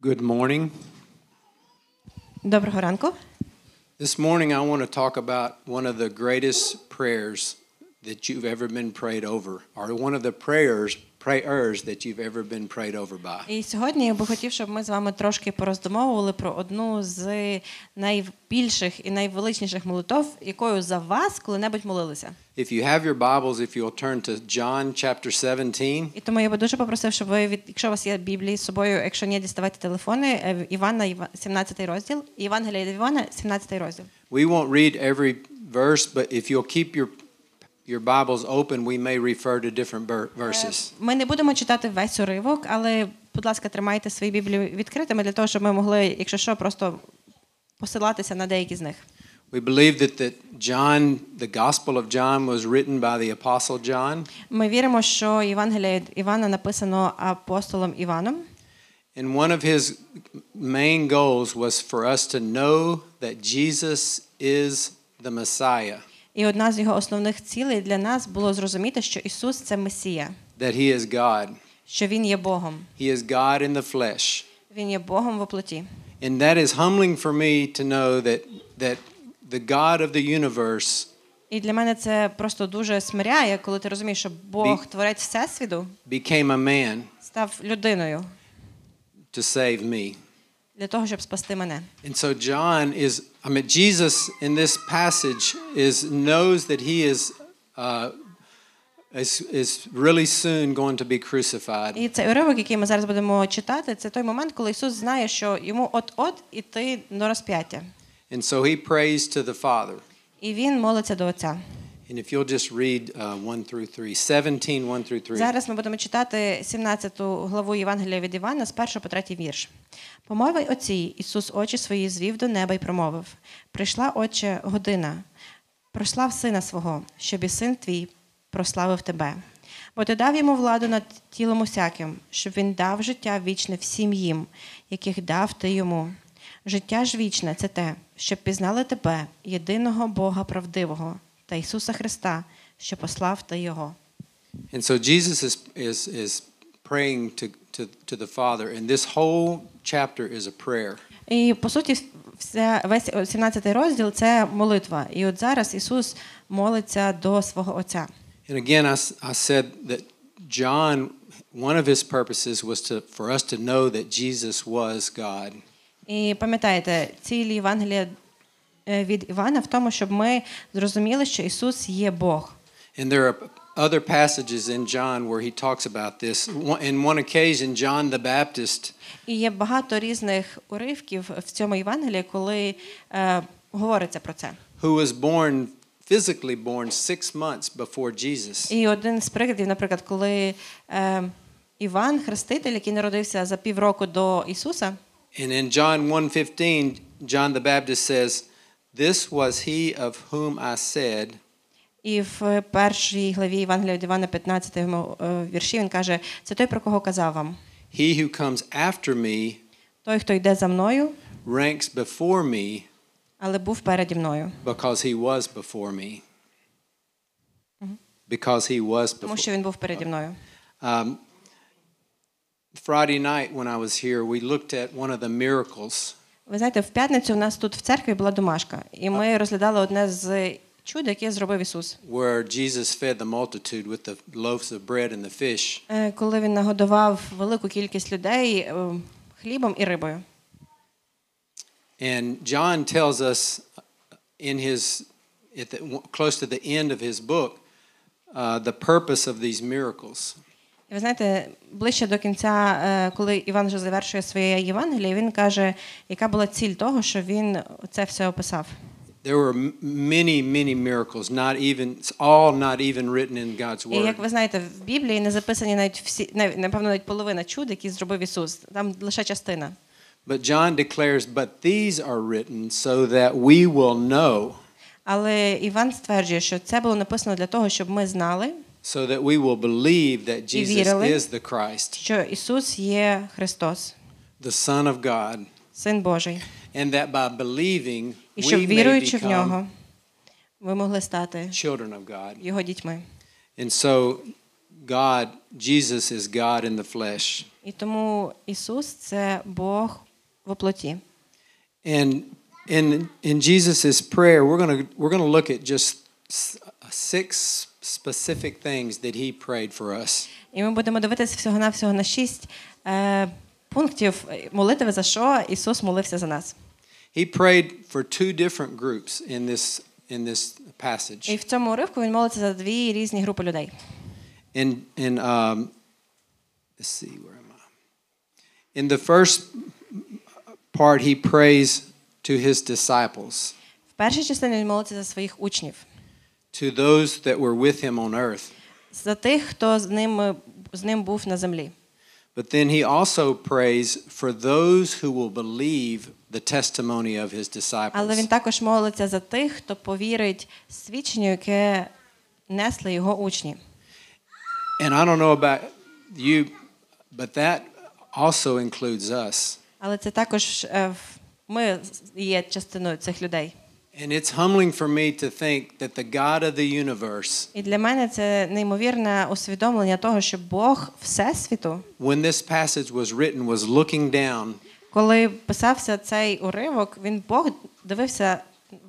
Good morning. Доброго ранку. This morning, I want to talk about one of the greatest prayers that you've ever been prayed over, or one of the prayers prayers that you've ever been prayed over by. І сьогодні я би хотів, щоб ми з вами трошки пороздумовували про одну з найбільших і найвеличніших молитов, якою за вас коли-небудь молилися. If you have your Bibles, if you'll turn to John chapter 17, І тому я би дуже попросив, щоб ви якщо у вас є Біблії з собою, якщо ні, діставайте телефони. е, Івана 17 розділ, Євангелія від Івана, 17 розділ. we won't read every verse, but if you'll keep your your Bibles open, we may refer to different ver- verses. Ми не будемо читати весь уривок, але, будь ласка, тримайте свої біблії відкритими для того, щоб ми могли, якщо що, просто посилатися на деякі з них. We believe that, that John, the Gospel of John, was written by the Apostle John. Ми віримо, що Євангелія від Івана написано апостолом Іваном. And one of his main goals was for us to know that Jesus is the Messiah, І одна з його основних цілей для нас було зрозуміти, що Ісус це Месія, that he is God. що Він є Богом. He is God in the flesh. Він є Богом в оплоті. And that is humbling for me to know that, that the God of the universe І для мене це просто дуже смиряє, коли ти розумієш, що Бог, творець Всесвіту, became a man став людиною to save me. Для того, щоб спасти мене. And so John is, I mean, Jesus in this passage is knows that he is, uh, is, is really soon going to be crucified. І цей уривок, який ми зараз будемо читати, це той момент, коли Ісус знає, що йому от-от іти до розп'яття. And so he prays to the Father. І він молиться до Отця. And if you'll just read uh, 1 through 3, 17, 1 through 3. Зараз ми будемо читати 17 главу Євангелія від Івана з 1 по 3 вірш. Помовий отці, Ісус очі свої звів до неба й промовив: Прийшла, Отче, година, прослав сина свого, щоб і син твій прославив тебе. Бо ти дав йому владу над тілом усяким, щоб він дав життя вічне всім їм, яких дав ти йому. Життя ж вічне це те, щоб пізнали тебе, єдиного Бога правдивого, та Ісуса Христа, що послав ти Його. And so Jesus is, is, is praying to, to, to the Father. And this whole chapter is a prayer. І по суті, вся, весь 17 розділ це молитва. І от зараз Ісус молиться до свого Отця. And again, I, I said that John, one of his purposes was to, for us to know that Jesus was God. І пам'ятаєте, ціль Євангелія е, від Івана в тому, щоб ми зрозуміли, що Ісус є Бог. And there are other passages in John where he talks about this. In one occasion, John the Baptist І є багато різних уривків в цьому Євангелії, коли е, говориться про це. who was born physically born six months before Jesus. І один з прикладів, наприклад, коли е, Іван, хреститель, який народився за півроку до Ісуса, And in John 1:15, John the Baptist says, "This was he of whom I said, І в першій главі Євангелія від Івана 15 е, вірші він каже: це той, про кого казав вам. he who comes after me Той, хто йде за мною, ranks before me але був переді мною, because he was before me." Because he was тому before. що він був переді мною. Um, Friday night when I was here, we looked at one of the miracles Ви знаєте, в п'ятницю у нас тут в церкві була домашка, і ми розглядали одне з чуд, яке зробив Ісус. where Jesus fed the multitude with the loaves of bread and the fish. Е, Коли він нагодував велику кількість людей е, хлібом і рибою. And John tells us in his, at the, close to the end of his book, uh, the purpose of these miracles. І ви знаєте, ближче до кінця, е, коли Іван вже завершує своє Євангеліє, він каже, яка була ціль того, що він це все описав. There were many, many miracles, not even, it's all not even written in God's І як Word. ви знаєте, в Біблії не записані навіть всі, напевно, навіть половина чуд, які зробив Ісус. Там лише частина. But John declares, but these are written so that we will know, Але Іван стверджує, що це було написано для того, щоб ми знали, so that we will believe that І Jesus вірили. is the Christ, що Ісус є Христос, the Son of God, Син Божий. and that by believing І we щоб may віруючи в become нього, ви могли стати children of God. його дітьми. And so, God, Jesus is God in the flesh. І тому Ісус це Бог в оплоті. And in in Jesus' prayer, we're gonna we're gonna look at just s- six specific things that he prayed for us. І ми будемо дивитися всього-навсього на шість е, пунктів молитви, за що Ісус молився за нас. He prayed for two different groups in this in this passage. І в цьому уривку він молиться за дві різні групи людей. In in um, let's see where am I? In the first part, he prays to his disciples, В першій частині він молиться за своїх учнів, to those that were with him on earth. за тих, хто з ним, з ним був на землі. But then he also prays for those who will believe the testimony of his Але він disciples. також молиться за тих, хто повірить свідченню, яке несли його учні. And I don't know about you, but that also includes us. Але це також е, в- ми є частиною цих людей. And it's humbling for me to think that the God of the universe, І для мене це неймовірне усвідомлення того, що Бог Всесвіту, when this passage was written, was looking down коли писався цей уривок, він Бог дивився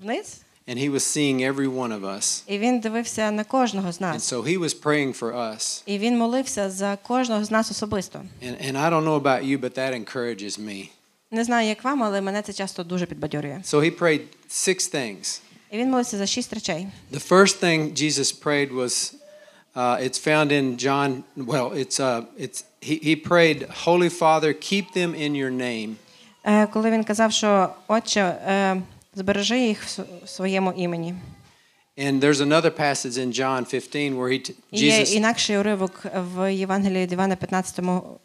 вниз, and he was seeing every one of us. і він дивився на кожного з And нас. so he was praying for us. І він молився за кожного з нас особисто. And, and I don't know about you, but that encourages me. Не знаю, як вам, але мене це часто дуже підбадьорює. So he prayed six things. І він молився за шість речей. The first thing Jesus prayed was, uh, it's found in John. Well, it's uh, it's he, he prayed, Holy Father, keep them in your name. Е, Коли він казав, що Отче, е, збережи їх в с- в своєму імені. And there's another passage in John 15 where he t- І Є Jesus інакший уривок в Євангелії від Івана 15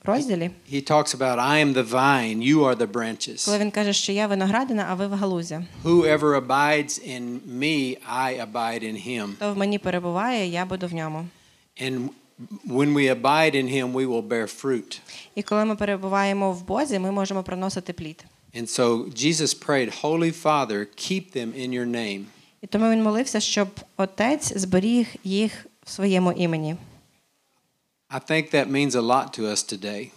розділі, he talks about I am the vine, you are the branches. коли він каже, що я виноградина, а ви в галузя. Whoever abides in me, I abide in him. Хто в мені перебуває, я буду в ньому. And when we abide in him, we will bear fruit. І коли ми перебуваємо в Бозі, ми можемо приносити плід. And so Jesus prayed, Holy Father, keep them in your name. І тому він молився, щоб Отець зберіг їх в своєму імені. I think that means a lot to us today.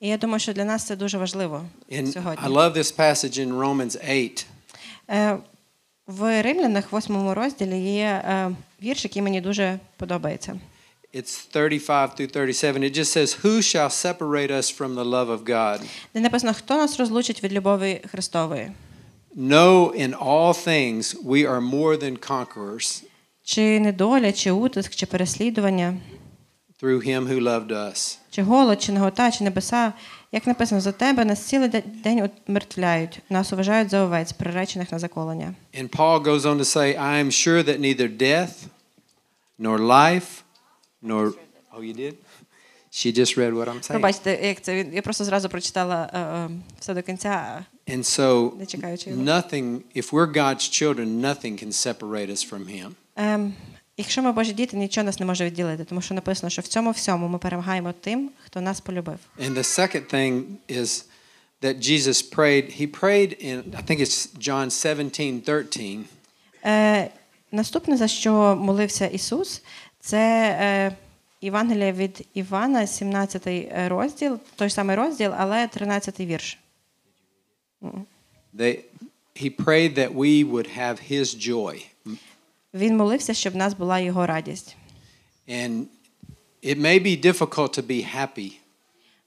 І я думаю, що для нас це дуже важливо And I love this passage in Romans 8. Е, В Римлянах, в восьмому розділі, є е, вірш, який мені дуже подобається. It's 35 through 37. It just says, Who shall separate us from the love of God? Де написано, хто нас розлучить від любові Христової? No, in all things we are more than conquerors Чи недоля, чи утиск, чи переслідування, through him who loved us. чи голод, чи нагота, чи небеса, як написано, за тебе нас цілий де- день умертвляють, нас уважають за овець, приречених на заколення. And Paul goes on to say, I am sure that neither death, nor life, nor. Oh, you did? She just read what I'm saying. Пробачте, як це він- я просто зразу прочитала е, е, все до кінця. And so, Не чекаючи його. nothing, if we're God's children, nothing can separate us from him. Ем, якщо ми Божі діти, нічого нас не може відділити, тому що написано, що в цьому всьому ми перемагаємо тим, хто нас полюбив. And the second thing is that Jesus prayed. He prayed in, I think it's John 17, 13. Е, наступне, за що молився Ісус, це е, Євангелія від Івана, 17 розділ, той самий розділ, але 13 вірш. They, he prayed that we would have his joy. Він молився, щоб в нас була його радість. And it may be difficult to be happy.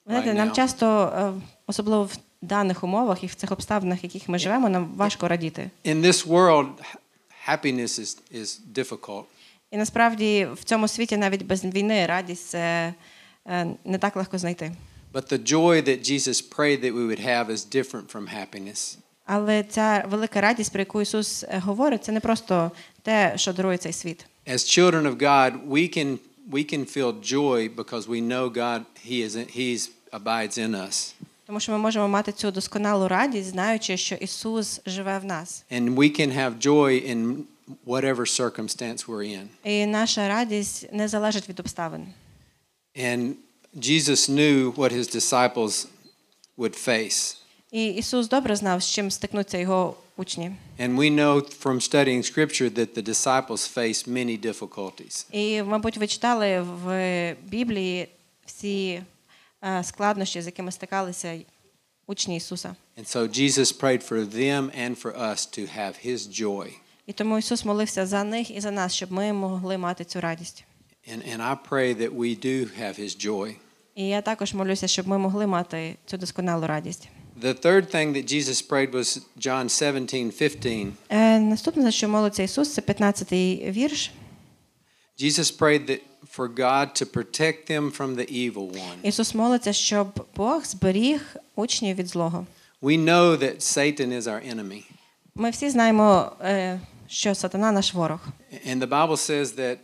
Знаєте, нам часто, е, особливо в даних умовах і в цих обставинах, в яких ми живемо, нам важко радіти. In this world, happiness is, is difficult. І насправді в цьому світі навіть без війни радість це е, не так легко знайти. But the joy that Jesus prayed that we would have is different from happiness. Але ця велика радість, про яку Ісус е, говорить, це не просто те, що дарує цей світ. As children of God, we can, we can feel joy because we know God, He is He's abides in us. Тому що ми можемо мати цю досконалу радість, знаючи, що Ісус живе в нас. And we can have joy in whatever circumstance we're in. І наша радість не залежить від обставин. And Jesus knew what his disciples would face. І Ісус добре знав, з чим стикнуться його учні. And we know from studying scripture that the disciples faced many difficulties. І, мабуть, ви читали в Біблії всі е, складнощі, з якими стикалися учні Ісуса. And so Jesus prayed for them and for us to have his joy. І тому Ісус молився за них і за нас, щоб ми могли мати цю радість. And, and I pray that we do have his joy. І я також молюся, щоб ми могли мати цю досконалу радість. The third thing that Jesus prayed was John 17, 15. Е, наступне, за що молиться Ісус, це 15-й вірш. Jesus prayed that for God to protect them from the evil one. Ісус молиться, щоб Бог зберіг учнів від злого. We know that Satan is our enemy. Ми всі знаємо, е, що сатана наш ворог. And the Bible says that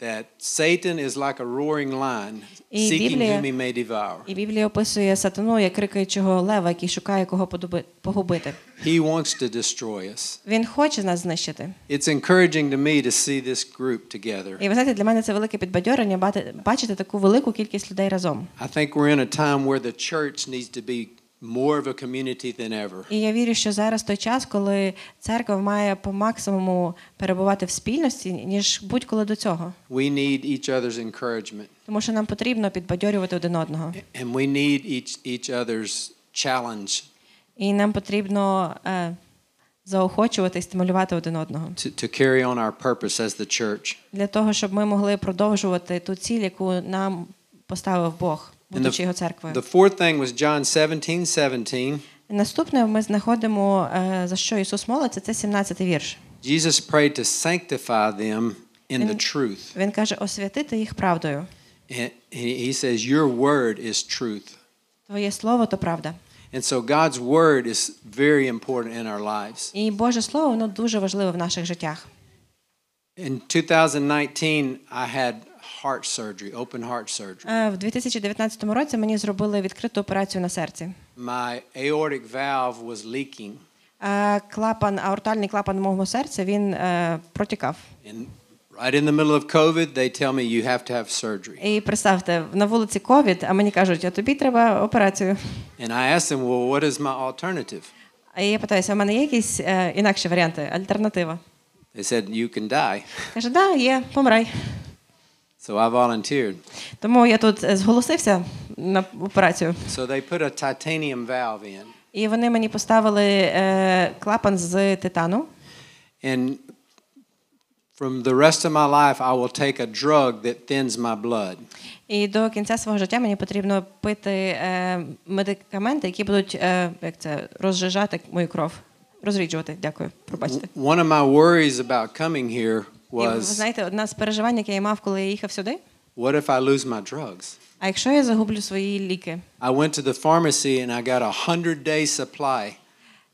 that Satan is like a roaring lion, seeking whom he may devour. І Біблія описує сатану як крикаючого лева, який шукає кого погубити. He wants to destroy us. Він хоче нас знищити. It's encouraging to me to see this group together. І ви знаєте, для мене це велике підбадьорення бачити таку велику кількість людей разом. I think we're in a time where the church needs to be more of a community than ever. І я вірю, що зараз той час, коли церква має по максимуму перебувати в спільності, ніж будь-коли до цього. We need each other's encouragement, Тому що нам потрібно підбадьорювати один одного. and we need each each other's challenge І нам потрібно е, заохочувати і стимулювати один одного to, to carry on our purpose as the church. для того, щоб ми могли продовжувати ту ціль, яку нам поставив Бог, будучи його the, церквою. the fourth thing was John 17, 17. Наступне ми знаходимо, е, за що Ісус молиться, це 17-й вірш. Jesus prayed to sanctify them in the truth. Він каже: освятити їх правдою. And he he says, Your word is truth. Твоє слово то правда. And so God's word is very important in our lives. І Боже Слово воно дуже важливе в наших життях. In 2019, I had heart surgery, open heart surgery. Е, В 2019 році мені зробили відкриту операцію на серці. My aortic valve was leaking. Е, Клапан, аортальний клапан мого серця він е, протікав. And right in the middle of COVID, they tell me you have to have surgery. І представте, на вулиці ковід, а мені кажуть, а тобі треба операцію. And I asked them, Well, what is my alternative? А я питаюся, в мене є якісь інакші варіанти, альтернатива? They said, You can die. Каже, да, є, помирай. So I volunteered. Тому я тут е, зголосився на операцію. So they put a titanium valve in. І вони мені поставили е, клапан з титану. And from the rest of my life, I will take a drug that thins my blood. І до кінця свого життя мені потрібно пити е, медикаменти, які будуть е, як це, розжижати мою кров. Розріджувати, дякую, пробачте. One of my worries about coming here І ви was знаєте, одна з переживань, яке я мав, коли я їхав сюди. what if I lose my drugs? А якщо я загублю свої ліки? I went to the pharmacy and I got a 100 day supply.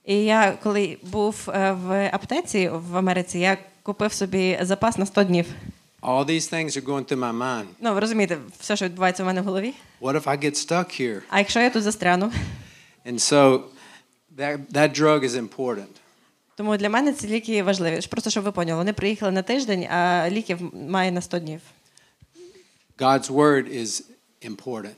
І я, коли був е, в аптеці в Америці, я купив собі запас на 100 днів. All these things are going through my mind. Ну, ви розумієте, все, що відбувається в мене в голові. What if I get stuck here? А якщо я тут застряну? And so that, that drug is important. Тому для мене ці ліки важливі. Просто щоб ви поняли, вони приїхали на тиждень, а ліків має на 100 днів. God's word is important.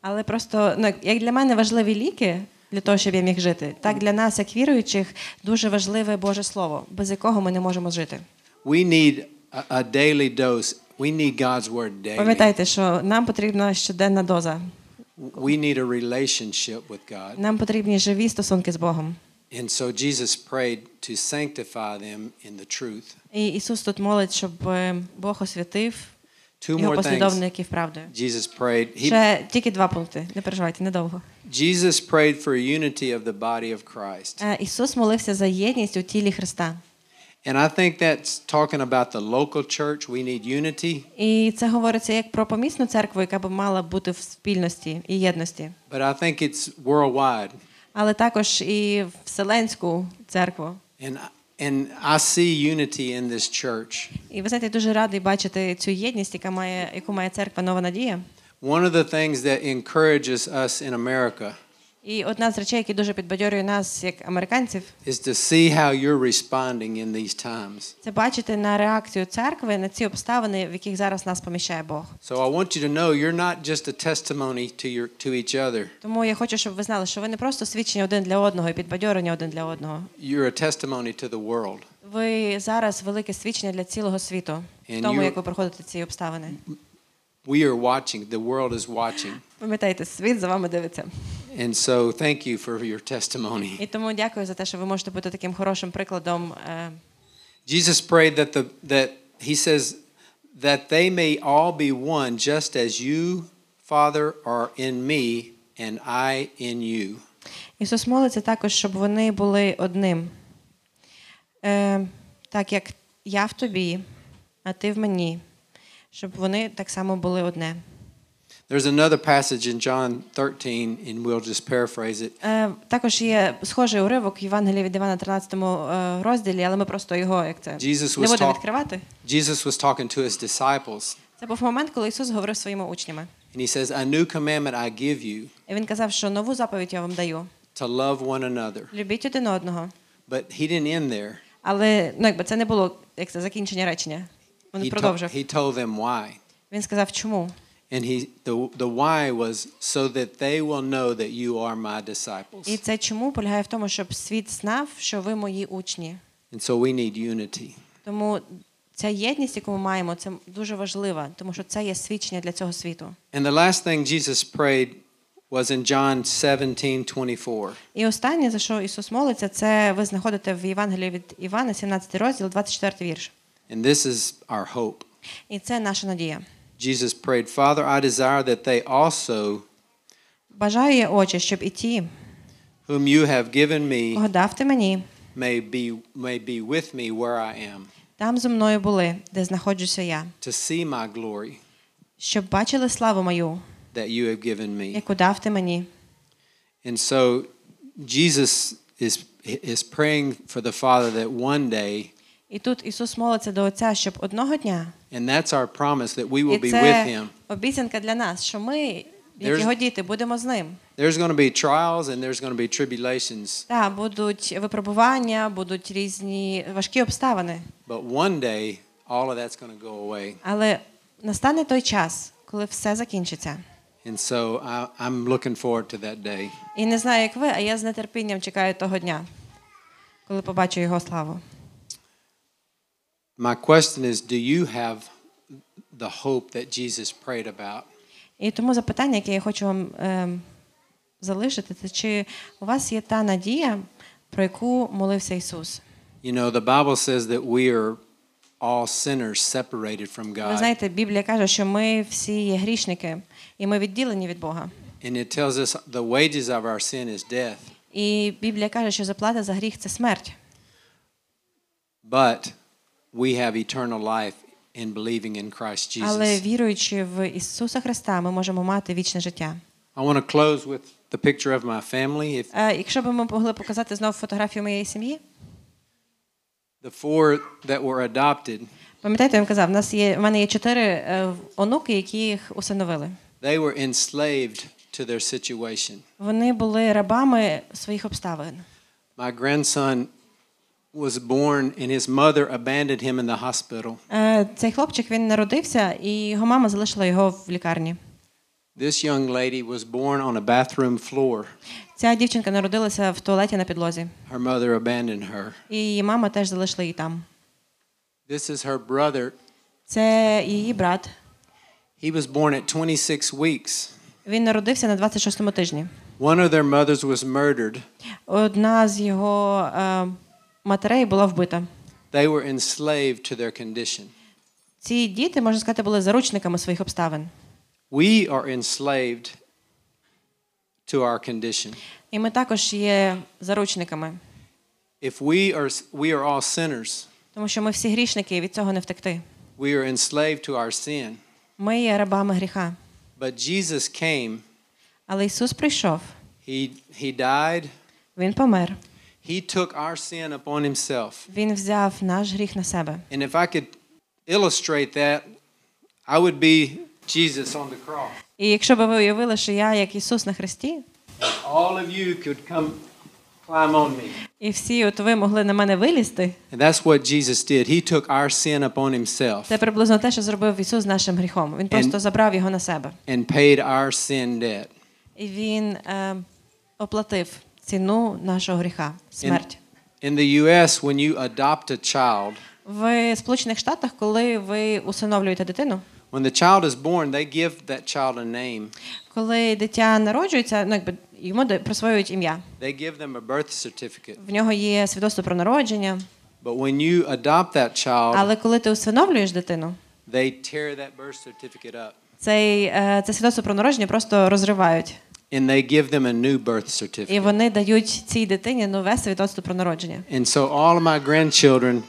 Але просто ну, як для мене важливі ліки для того, щоб я міг жити, так для нас, як віруючих, дуже важливе Боже Слово, без якого ми не можемо жити. We need a, daily dose. We need God's word daily. Пам'ятайте, що нам потрібна щоденна доза. We need a relationship with God. Нам потрібні живі стосунки з Богом. And so Jesus prayed to sanctify them in the truth. І Ісус тут молить, щоб е, Бог освятив Two його more things. послідовників правдою. Jesus prayed. He, Ще тільки два пункти. Не переживайте, недовго. Jesus prayed for unity of the body of Christ. Е, Ісус молився за єдність у тілі Христа. And I think that's talking about the local church. We need unity. І це говориться як про помісну церкву, яка б мала бути в спільності і єдності, But I think it's worldwide. Але також і вселенську церкву. And, and I see unity in this church. І ви знаєте, я дуже радий бачити цю єдність, яка має, яку має церква Нова Надія. One of the things that encourages us in America І одна з речей, які дуже підбадьорює нас, як американців, is to see how you're responding in these times. це бачити на реакцію церкви на ці обставини, в яких зараз нас поміщає Бог. So I want you to know you're not just a testimony to your to each other. Тому я хочу, щоб ви знали, що ви не просто свідчення один для одного і підбадьорення один для одного. You're a testimony to the world. Ви зараз велике свідчення для цілого світу в тому, як ви проходите ці обставини. We are watching. The world is watching. Пам'ятайте, світ за вами дивиться. And so thank you for your testimony. І тому дякую за те, що ви можете бути таким хорошим прикладом. е, Jesus prayed that the that he says that they may all be one just as you father are in me and I in you. Ісус молиться також, щоб вони були одним. Е, так як я в тобі, а ти в мені, щоб вони так само були одне. There's another passage in John 13 and we'll just paraphrase it. Е, також є схожий уривок в Євангелії від Івана 13 е, розділі, але ми просто його як це Jesus не was будемо talk- відкривати. Jesus was talking to his disciples Це був момент, коли Ісус говорив зі своїми учнями. and he says, "A new commandment I give you І він казав, що нову заповідь я вам даю. to love one another." Любіть один одного. But he didn't end there. Але ну, якби це не було як це закінчення речення. Він He, to- продовжив. he told them why. Він сказав, чому? And he the the why was so that they will know that you are my disciples. І це чому полягає в тому, щоб світ знав, що ви мої учні. And so we need unity. Тому ця єдність, яку ми маємо, це дуже важлива, тому що це є свідчення для цього світу. And the last thing Jesus prayed was in John 17:24. І останнє, за що Ісус молиться, це ви знаходите в Євангелії від Івана, 17 розділ, 24 вірш. And this is our hope. І це наша надія. Jesus prayed, "Father, I desire that they also Бажаю я, Отче, щоб і ті, whom you have given me кого дав ти мені, may be may be with me where I am, там зо мною були, де знаходжуся я, to see my glory щоб бачили славу мою, that you have given me." яку дав ти мені. And so Jesus is is praying for the Father that one day І тут Ісус молиться до Отця, щоб одного дня, And that's our promise that we will і be with це him. обіцянка для нас, що ми, як There's- його діти, будемо з ним. There's going to be trials and there's going to be tribulations, Так, будуть випробування, будуть різні важкі обставини. but one day all of that's going to go away. Але настане той час, коли все закінчиться. And so I, I'm looking forward to that day. І не знаю, як ви, а я з нетерпінням чекаю того дня, коли побачу його славу. My question is do you have the hope that Jesus prayed about? І тому запитання, яке я хочу вам ем, залишити, це чи у вас є та надія, про яку молився Ісус? You know, the Bible says that we are all sinners separated from Ви God. знаєте, Біблія каже, що ми всі є грішники, і ми відділені від Бога. And it tells us the wages of our sin is death. І Біблія каже, що заплата за гріх це смерть. But we have eternal life in believing in Christ Але Jesus. віруючи в Ісуса Христа, ми можемо мати вічне життя. I want to close with the picture of my family. If Е, Якщо б ми могли показати знову фотографію моєї сім'ї, the four that were adopted, пам'ятаєте, я вам казав, у нас є в мене є чотири е, онуки, які їх усиновили. they were enslaved to their situation. Вони були рабами своїх обставин. My grandson was born and his mother abandoned him in the hospital. Е, Цей хлопчик він народився, і його мама залишила його в лікарні. This young lady was born on a bathroom floor. Ця дівчинка народилася в туалеті на підлозі, Her mother abandoned her. і її мама теж залишила її там. This is her brother. Це її брат. He was born at 26 weeks. Він народився на 26-му тижні. One of their mothers was murdered. Одна з його е, матерей була вбита. They were enslaved to their condition. Ці діти, можна сказати, були заручниками своїх обставин. We are enslaved to our condition. І ми також є заручниками, If we are we are all sinners, тому що ми всі грішники, і від цього не втекти. we are enslaved to our sin. Ми є рабами гріха. But Jesus came, Але Ісус прийшов, he he died, Він помер. he took our sin upon himself. Він взяв наш гріх на себе. And if I could illustrate that, I would be Jesus on the cross. І якщо б ви уявили, що я як Ісус на хресті, All of you could come climb on me. і всі от ви могли на мене вилізти, And that's what Jesus did. He took our sin upon himself це приблизно те, що зробив Ісус з нашим гріхом. Він просто забрав його на себе. and paid our sin debt. І Він е, оплатив ціну нашого гріха смерть. In the US, when you adopt a child, В Сполучених Штатах, коли ви усиновлюєте дитину, When the child is born, they give that child a name. Коли дитя народжується, ну якби йому присвоюють ім'я. They give them a birth certificate. В нього є свідоцтво про народження. But when you adopt that child, Але коли ти усиновлюєш дитину, they tear that birth certificate up цей, е, це свідоцтво про народження просто розривають. And they give them a new birth І certificate. вони дають цій дитині нове свідоцтво про народження. And so all of my grandchildren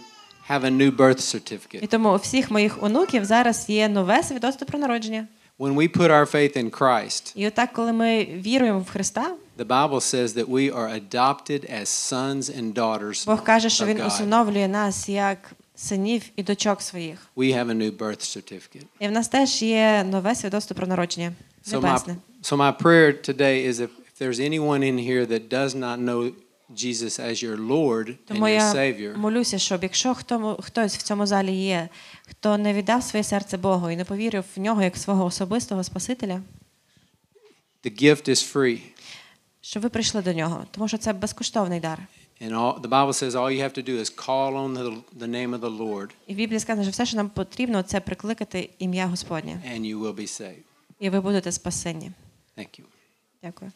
have a new birth І certificate. тому у всіх моїх онуків зараз є нове свідоцтво про народження. When we put our faith in Christ, І отак, коли ми віруємо в Христа, the Bible says that we are adopted as sons and daughters. Бог каже, що Він усиновлює нас як синів і дочок своїх. We have a new birth certificate. І в нас теж є нове свідоцтво про народження. So my, so my prayer today is if, if there's anyone in here that does not know Jesus as your Lord and Тому your я Savior, молюся, щоб якщо хто, хтось в цьому залі є, хто не віддав своє серце Богу і не повірив в нього як свого особистого Спасителя, the gift is free. щоб ви прийшли до нього, тому що це безкоштовний дар. And all, the Bible says all you have to do is call on the, the name of the Lord І в Біблії сказано, що все, що нам потрібно, це прикликати ім'я Господнє, and you will be saved. І ви будете спасені. Thank. Дякую.